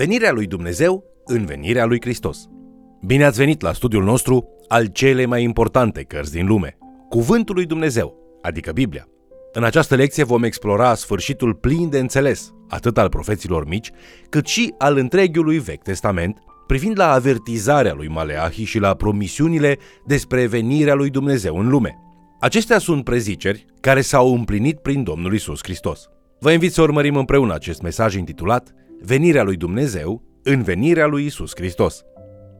Venirea lui Dumnezeu în venirea lui Hristos. Bine ați venit la studiul nostru al cele mai importante cărți din lume, Cuvântul lui Dumnezeu, adică Biblia. În această lecție vom explora sfârșitul plin de înțeles, atât al profeților mici, cât și al întregului Vechi Testament, privind la avertizarea lui Maleahi și la promisiunile despre venirea lui Dumnezeu în lume. Acestea sunt preziceri care s-au împlinit prin Domnul Isus Hristos. Vă invit să urmărim împreună acest mesaj intitulat Venirea lui Dumnezeu în venirea lui Isus Hristos.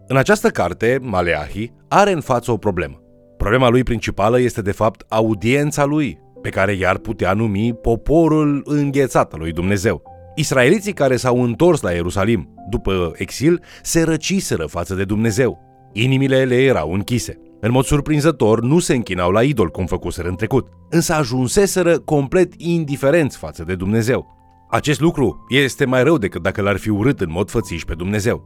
În această carte, Maleahi are în față o problemă. Problema lui principală este de fapt audiența lui, pe care i-ar putea numi poporul înghețat al lui Dumnezeu. Israeliții care s-au întors la Ierusalim după exil se răciseră față de Dumnezeu. Inimile le erau închise. În mod surprinzător, nu se închinau la idol cum făcuseră în trecut, însă ajunseseră complet indiferenți față de Dumnezeu. Acest lucru este mai rău decât dacă l-ar fi urât în mod fățiș pe Dumnezeu.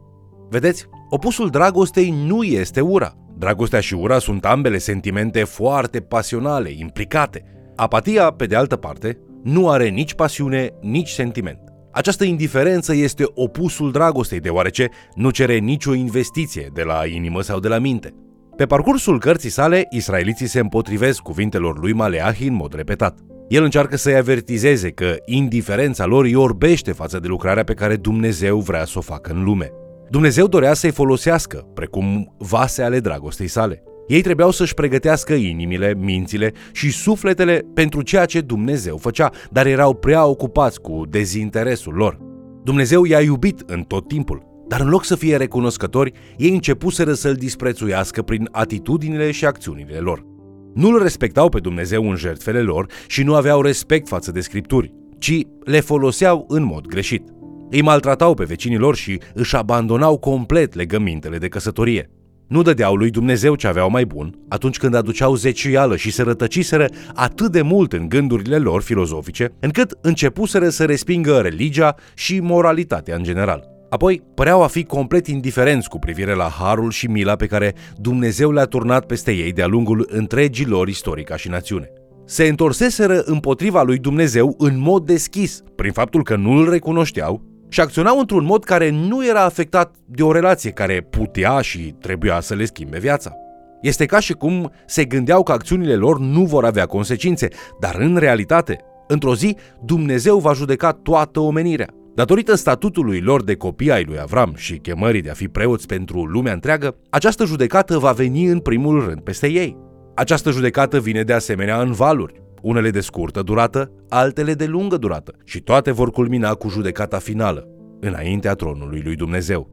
Vedeți, opusul dragostei nu este ura. Dragostea și ura sunt ambele sentimente foarte pasionale, implicate. Apatia, pe de altă parte, nu are nici pasiune, nici sentiment. Această indiferență este opusul dragostei, deoarece nu cere nicio investiție de la inimă sau de la minte. Pe parcursul cărții sale, israeliții se împotrivesc cuvintelor lui Maleahi în mod repetat. El încearcă să-i avertizeze că indiferența lor îi orbește față de lucrarea pe care Dumnezeu vrea să o facă în lume. Dumnezeu dorea să-i folosească, precum vase ale dragostei sale. Ei trebuiau să-și pregătească inimile, mințile și sufletele pentru ceea ce Dumnezeu făcea, dar erau prea ocupați cu dezinteresul lor. Dumnezeu i-a iubit în tot timpul, dar în loc să fie recunoscători, ei începuseră să-l disprețuiască prin atitudinile și acțiunile lor. Nu-L respectau pe Dumnezeu în jertfele lor și nu aveau respect față de scripturi, ci le foloseau în mod greșit. Îi maltratau pe vecinii lor și își abandonau complet legămintele de căsătorie. Nu dădeau lui Dumnezeu ce aveau mai bun atunci când aduceau zeciuială și se rătăciseră atât de mult în gândurile lor filozofice, încât începuseră să respingă religia și moralitatea în general. Apoi, păreau a fi complet indiferenți cu privire la harul și mila pe care Dumnezeu le-a turnat peste ei de-a lungul întregii lor istorii ca și națiune. Se întorseseră împotriva lui Dumnezeu în mod deschis, prin faptul că nu îl recunoșteau și acționau într-un mod care nu era afectat de o relație care putea și trebuia să le schimbe viața. Este ca și cum se gândeau că acțiunile lor nu vor avea consecințe, dar în realitate, într-o zi, Dumnezeu va judeca toată omenirea. Datorită statutului lor de copii ai lui Avram și chemării de a fi preoți pentru lumea întreagă, această judecată va veni în primul rând peste ei. Această judecată vine de asemenea în valuri, unele de scurtă durată, altele de lungă durată, și toate vor culmina cu judecata finală, înaintea tronului lui Dumnezeu.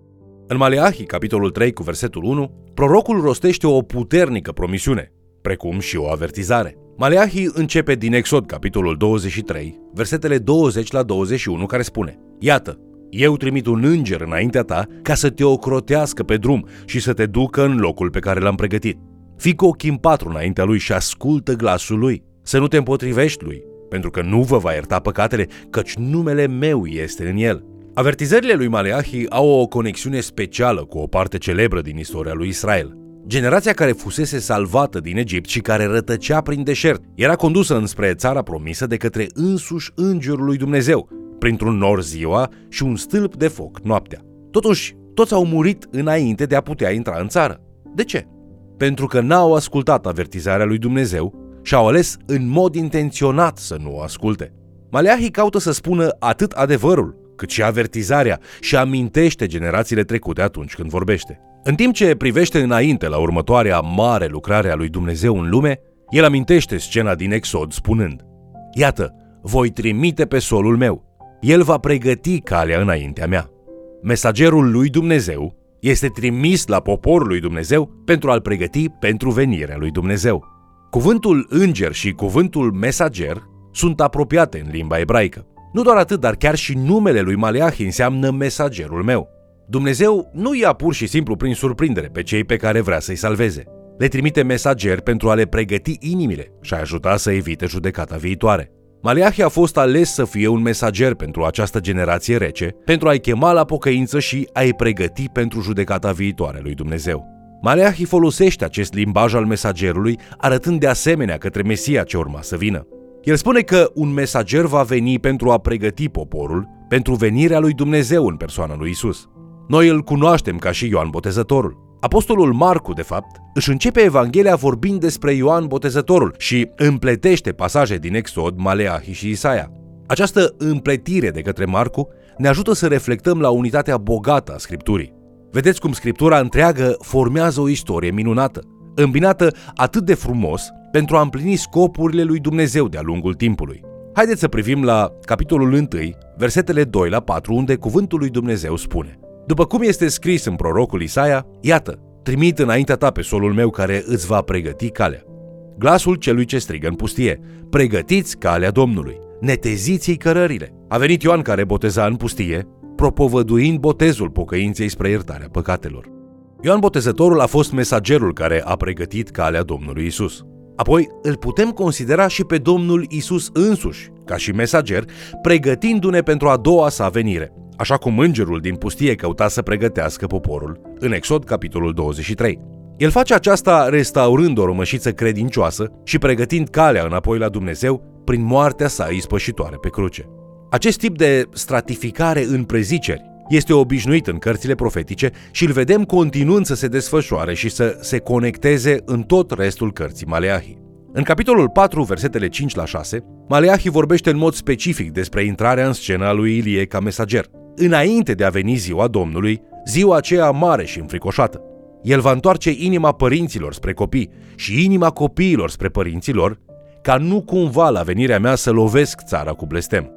În Maleahi, capitolul 3, cu versetul 1, prorocul rostește o puternică promisiune, precum și o avertizare. Maleahi începe din Exod, capitolul 23, versetele 20 la 21, care spune Iată, eu trimit un înger înaintea ta ca să te ocrotească pe drum și să te ducă în locul pe care l-am pregătit. Fii cu ochii în patru înaintea lui și ascultă glasul lui. Să nu te împotrivești lui, pentru că nu vă va ierta păcatele, căci numele meu este în el. Avertizările lui Maleahi au o conexiune specială cu o parte celebră din istoria lui Israel. Generația care fusese salvată din Egipt și care rătăcea prin deșert era condusă înspre țara promisă de către însuși îngerul lui Dumnezeu, printr-un nor ziua și un stâlp de foc noaptea. Totuși, toți au murit înainte de a putea intra în țară. De ce? Pentru că n-au ascultat avertizarea lui Dumnezeu și au ales în mod intenționat să nu o asculte. Maleahi caută să spună atât adevărul, cât și avertizarea și amintește generațiile trecute atunci când vorbește. În timp ce privește înainte la următoarea mare lucrare a lui Dumnezeu în lume, el amintește scena din Exod spunând Iată, voi trimite pe solul meu. El va pregăti calea înaintea mea. Mesagerul lui Dumnezeu este trimis la poporul lui Dumnezeu pentru a-l pregăti pentru venirea lui Dumnezeu. Cuvântul înger și cuvântul mesager sunt apropiate în limba ebraică. Nu doar atât, dar chiar și numele lui Maleahi înseamnă mesagerul meu. Dumnezeu nu ia pur și simplu prin surprindere pe cei pe care vrea să-i salveze. Le trimite mesageri pentru a le pregăti inimile și a ajuta să evite judecata viitoare. Maleahi a fost ales să fie un mesager pentru această generație rece, pentru a-i chema la pocăință și a-i pregăti pentru judecata viitoare lui Dumnezeu. Maleahi folosește acest limbaj al mesagerului, arătând de asemenea către Mesia ce urma să vină. El spune că un mesager va veni pentru a pregăti poporul pentru venirea lui Dumnezeu în persoana lui Isus. Noi îl cunoaștem ca și Ioan Botezătorul. Apostolul Marcu, de fapt, își începe Evanghelia vorbind despre Ioan Botezătorul și împletește pasaje din Exod, Maleahi și Isaia. Această împletire de către Marcu ne ajută să reflectăm la unitatea bogată a Scripturii. Vedeți cum Scriptura întreagă formează o istorie minunată, îmbinată atât de frumos pentru a împlini scopurile lui Dumnezeu de-a lungul timpului. Haideți să privim la capitolul 1, versetele 2 la 4, unde cuvântul lui Dumnezeu spune După cum este scris în prorocul Isaia, iată, trimit înaintea ta pe solul meu care îți va pregăti calea. Glasul celui ce strigă în pustie, pregătiți calea Domnului, neteziți-i cărările. A venit Ioan care boteza în pustie, propovăduind botezul pocăinței spre iertarea păcatelor. Ioan Botezătorul a fost mesagerul care a pregătit calea Domnului Isus. Apoi îl putem considera și pe Domnul Isus însuși, ca și mesager, pregătindu-ne pentru a doua sa venire, așa cum îngerul din pustie căuta să pregătească poporul, în Exod capitolul 23. El face aceasta restaurând o rămășiță credincioasă și pregătind calea înapoi la Dumnezeu prin moartea sa ispășitoare pe cruce. Acest tip de stratificare în preziceri este obișnuit în cărțile profetice și îl vedem continuând să se desfășoare și să se conecteze în tot restul cărții Maleahi. În capitolul 4, versetele 5 la 6, Maleahi vorbește în mod specific despre intrarea în scena a lui Ilie ca mesager, înainte de a veni ziua Domnului, ziua aceea mare și înfricoșată. El va întoarce inima părinților spre copii și inima copiilor spre părinților, ca nu cumva la venirea mea să lovesc țara cu blestem.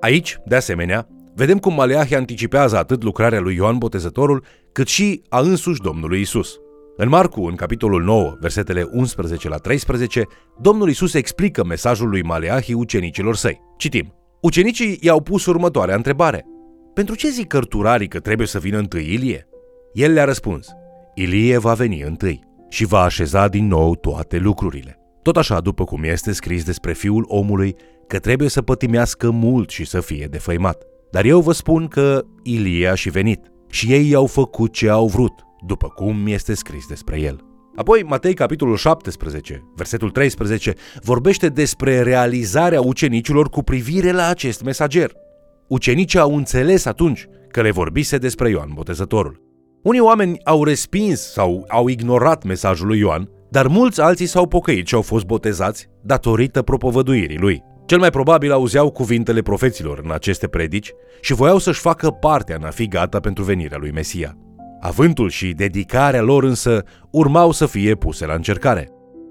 Aici, de asemenea, vedem cum Maleahi anticipează atât lucrarea lui Ioan Botezătorul, cât și a însuși Domnului Isus. În Marcu, în capitolul 9, versetele 11 la 13, Domnul Isus explică mesajul lui Maleahi ucenicilor săi. Citim. Ucenicii i-au pus următoarea întrebare. Pentru ce zic cărturarii că trebuie să vină întâi Ilie? El le-a răspuns. Ilie va veni întâi și va așeza din nou toate lucrurile. Tot așa, după cum este scris despre fiul omului, că trebuie să pătimească mult și să fie defăimat. Dar eu vă spun că Ilie a și venit și ei i-au făcut ce au vrut, după cum este scris despre el. Apoi, Matei, capitolul 17, versetul 13, vorbește despre realizarea ucenicilor cu privire la acest mesager. Ucenicii au înțeles atunci că le vorbise despre Ioan Botezătorul. Unii oameni au respins sau au ignorat mesajul lui Ioan, dar mulți alții s-au pocăit și au fost botezați datorită propovăduirii lui. Cel mai probabil auzeau cuvintele profeților în aceste predici și voiau să-și facă partea în a fi gata pentru venirea lui Mesia. Avântul și dedicarea lor însă urmau să fie puse la încercare.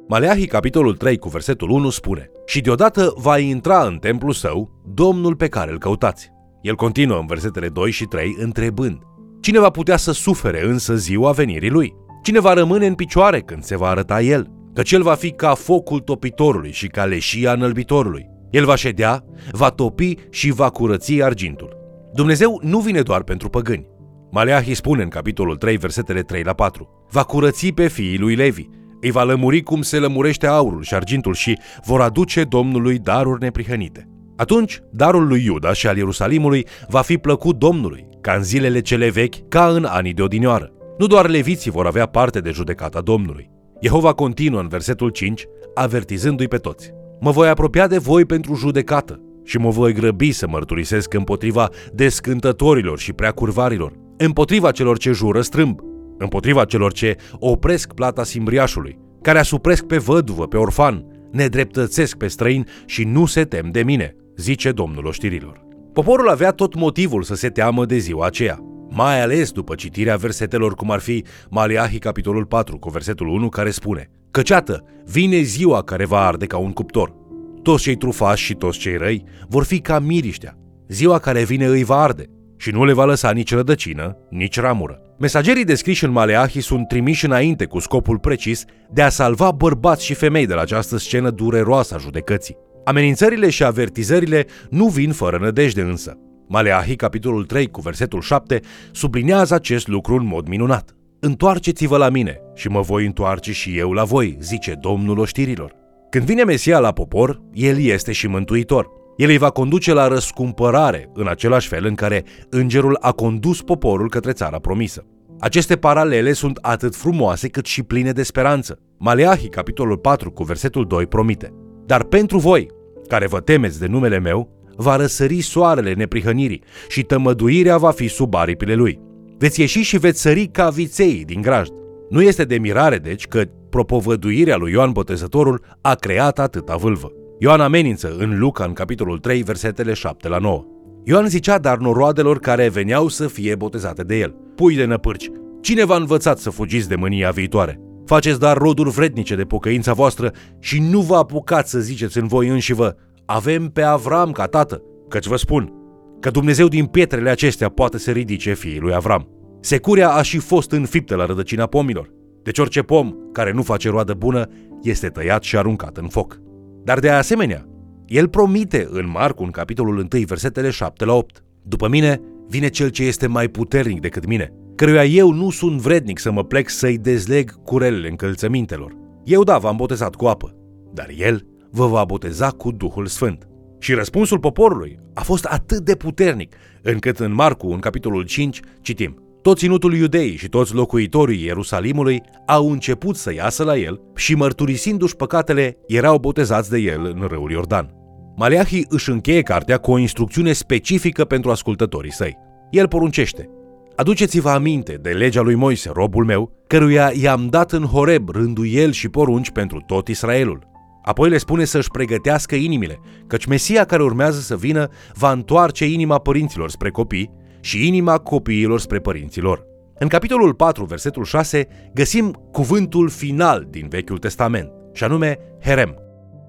Maleahi, capitolul 3, cu versetul 1, spune Și deodată va intra în templul său Domnul pe care îl căutați. El continuă în versetele 2 și 3, întrebând Cine va putea să sufere însă ziua venirii lui? Cine va rămâne în picioare când se va arăta el? Căci el va fi ca focul topitorului și ca leșia înălbitorului. El va ședea, va topi și va curăți argintul. Dumnezeu nu vine doar pentru păgâni. Maleahi spune în capitolul 3, versetele 3 la 4. Va curăți pe fiii lui Levi, îi va lămuri cum se lămurește aurul și argintul și vor aduce Domnului daruri neprihănite. Atunci, darul lui Iuda și al Ierusalimului va fi plăcut Domnului, ca în zilele cele vechi, ca în anii de odinioară. Nu doar leviții vor avea parte de judecata Domnului. Jehova continuă în versetul 5, avertizându-i pe toți. Mă voi apropia de voi pentru judecată și mă voi grăbi să mărturisesc împotriva descântătorilor și preacurvarilor, împotriva celor ce jură strâmb, împotriva celor ce opresc plata simbriașului, care asupresc pe văduvă, pe orfan, nedreptățesc pe străin și nu se tem de mine, zice Domnul oștirilor. Poporul avea tot motivul să se teamă de ziua aceea, mai ales după citirea versetelor cum ar fi Maliahi capitolul 4 cu versetul 1 care spune Căceată, vine ziua care va arde ca un cuptor. Toți cei trufași și toți cei răi vor fi ca miriștea. Ziua care vine îi va arde și nu le va lăsa nici rădăcină, nici ramură. Mesagerii descriși în Maleahi sunt trimiși înainte cu scopul precis de a salva bărbați și femei de la această scenă dureroasă a judecății. Amenințările și avertizările nu vin fără nădejde însă. Maleahi, capitolul 3, cu versetul 7, sublinează acest lucru în mod minunat. Întoarceți-vă la mine și mă voi întoarce și eu la voi, zice Domnul oștirilor. Când vine Mesia la popor, el este și mântuitor. El îi va conduce la răscumpărare, în același fel în care îngerul a condus poporul către țara promisă. Aceste paralele sunt atât frumoase cât și pline de speranță. Maleahi, capitolul 4, cu versetul 2, promite. Dar pentru voi, care vă temeți de numele meu, va răsări soarele neprihănirii și tămăduirea va fi sub aripile lui. Veți ieși și veți sări ca viței din grajd. Nu este de mirare, deci, că propovăduirea lui Ioan Botezătorul a creat atâta vâlvă. Ioan amenință în Luca, în capitolul 3, versetele 7 la 9. Ioan zicea dar noroadelor care veneau să fie botezate de el. Pui de năpârci, cine v-a învățat să fugiți de mânia viitoare? Faceți dar roduri vrednice de pocăința voastră și nu vă apucați să ziceți în voi înși vă, avem pe Avram ca tată, căci vă spun că Dumnezeu din pietrele acestea poate să ridice fiii lui Avram. Securea a și fost înfiptă la rădăcina pomilor. Deci orice pom care nu face roadă bună este tăiat și aruncat în foc. Dar de asemenea, el promite în Marcu, în capitolul 1, versetele 7 la 8. După mine vine cel ce este mai puternic decât mine, căruia eu nu sunt vrednic să mă plec să-i dezleg curelele încălțămintelor. Eu da, v-am botezat cu apă, dar el vă va boteza cu Duhul Sfânt. Și răspunsul poporului a fost atât de puternic, încât în Marcu, în capitolul 5, citim tot ținutul iudeii și toți locuitorii Ierusalimului au început să iasă la el și mărturisindu-și păcatele, erau botezați de el în râul Iordan. Maleahi își încheie cartea cu o instrucțiune specifică pentru ascultătorii săi. El poruncește, Aduceți-vă aminte de legea lui Moise, robul meu, căruia i-am dat în Horeb rânduiel și porunci pentru tot Israelul. Apoi le spune să-și pregătească inimile, căci Mesia care urmează să vină va întoarce inima părinților spre copii și inima copiilor spre părinților. În capitolul 4, versetul 6, găsim cuvântul final din Vechiul Testament, și anume Herem.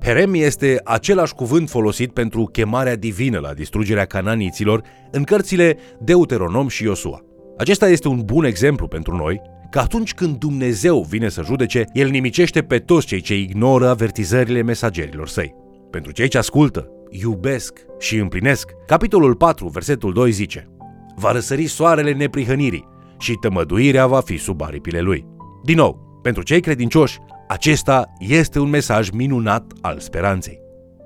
Herem este același cuvânt folosit pentru chemarea divină la distrugerea cananiților în cărțile Deuteronom și Iosua. Acesta este un bun exemplu pentru noi că atunci când Dumnezeu vine să judece, El nimicește pe toți cei ce ignoră avertizările mesagerilor săi. Pentru cei ce ascultă, iubesc și împlinesc, capitolul 4, versetul 2 zice Va răsări soarele neprihănirii și tămăduirea va fi sub aripile lui. Din nou, pentru cei credincioși, acesta este un mesaj minunat al speranței.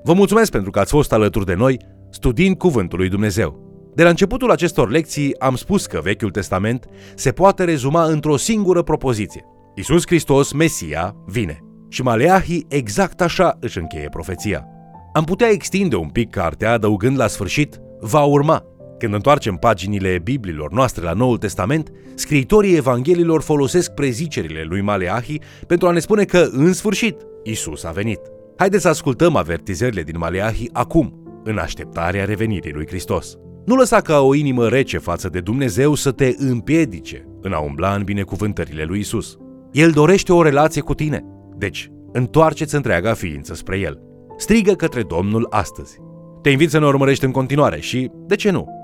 Vă mulțumesc pentru că ați fost alături de noi studiind Cuvântul lui Dumnezeu. De la începutul acestor lecții am spus că Vechiul Testament se poate rezuma într-o singură propoziție. Isus Hristos, Mesia, vine. Și Maleahi exact așa își încheie profeția. Am putea extinde un pic cartea adăugând la sfârșit va urma. Când întoarcem paginile Bibliilor noastre la Noul Testament, scriitorii Evanghelilor folosesc prezicerile lui Maleahi pentru a ne spune că, în sfârșit, Isus a venit. Haideți să ascultăm avertizările din Maleahi acum, în așteptarea revenirii lui Hristos. Nu lăsa ca o inimă rece față de Dumnezeu să te împiedice în a umbla în binecuvântările lui Isus. El dorește o relație cu tine, deci întoarceți întreaga ființă spre El. Strigă către Domnul astăzi. Te invit să ne urmărești în continuare și, de ce nu,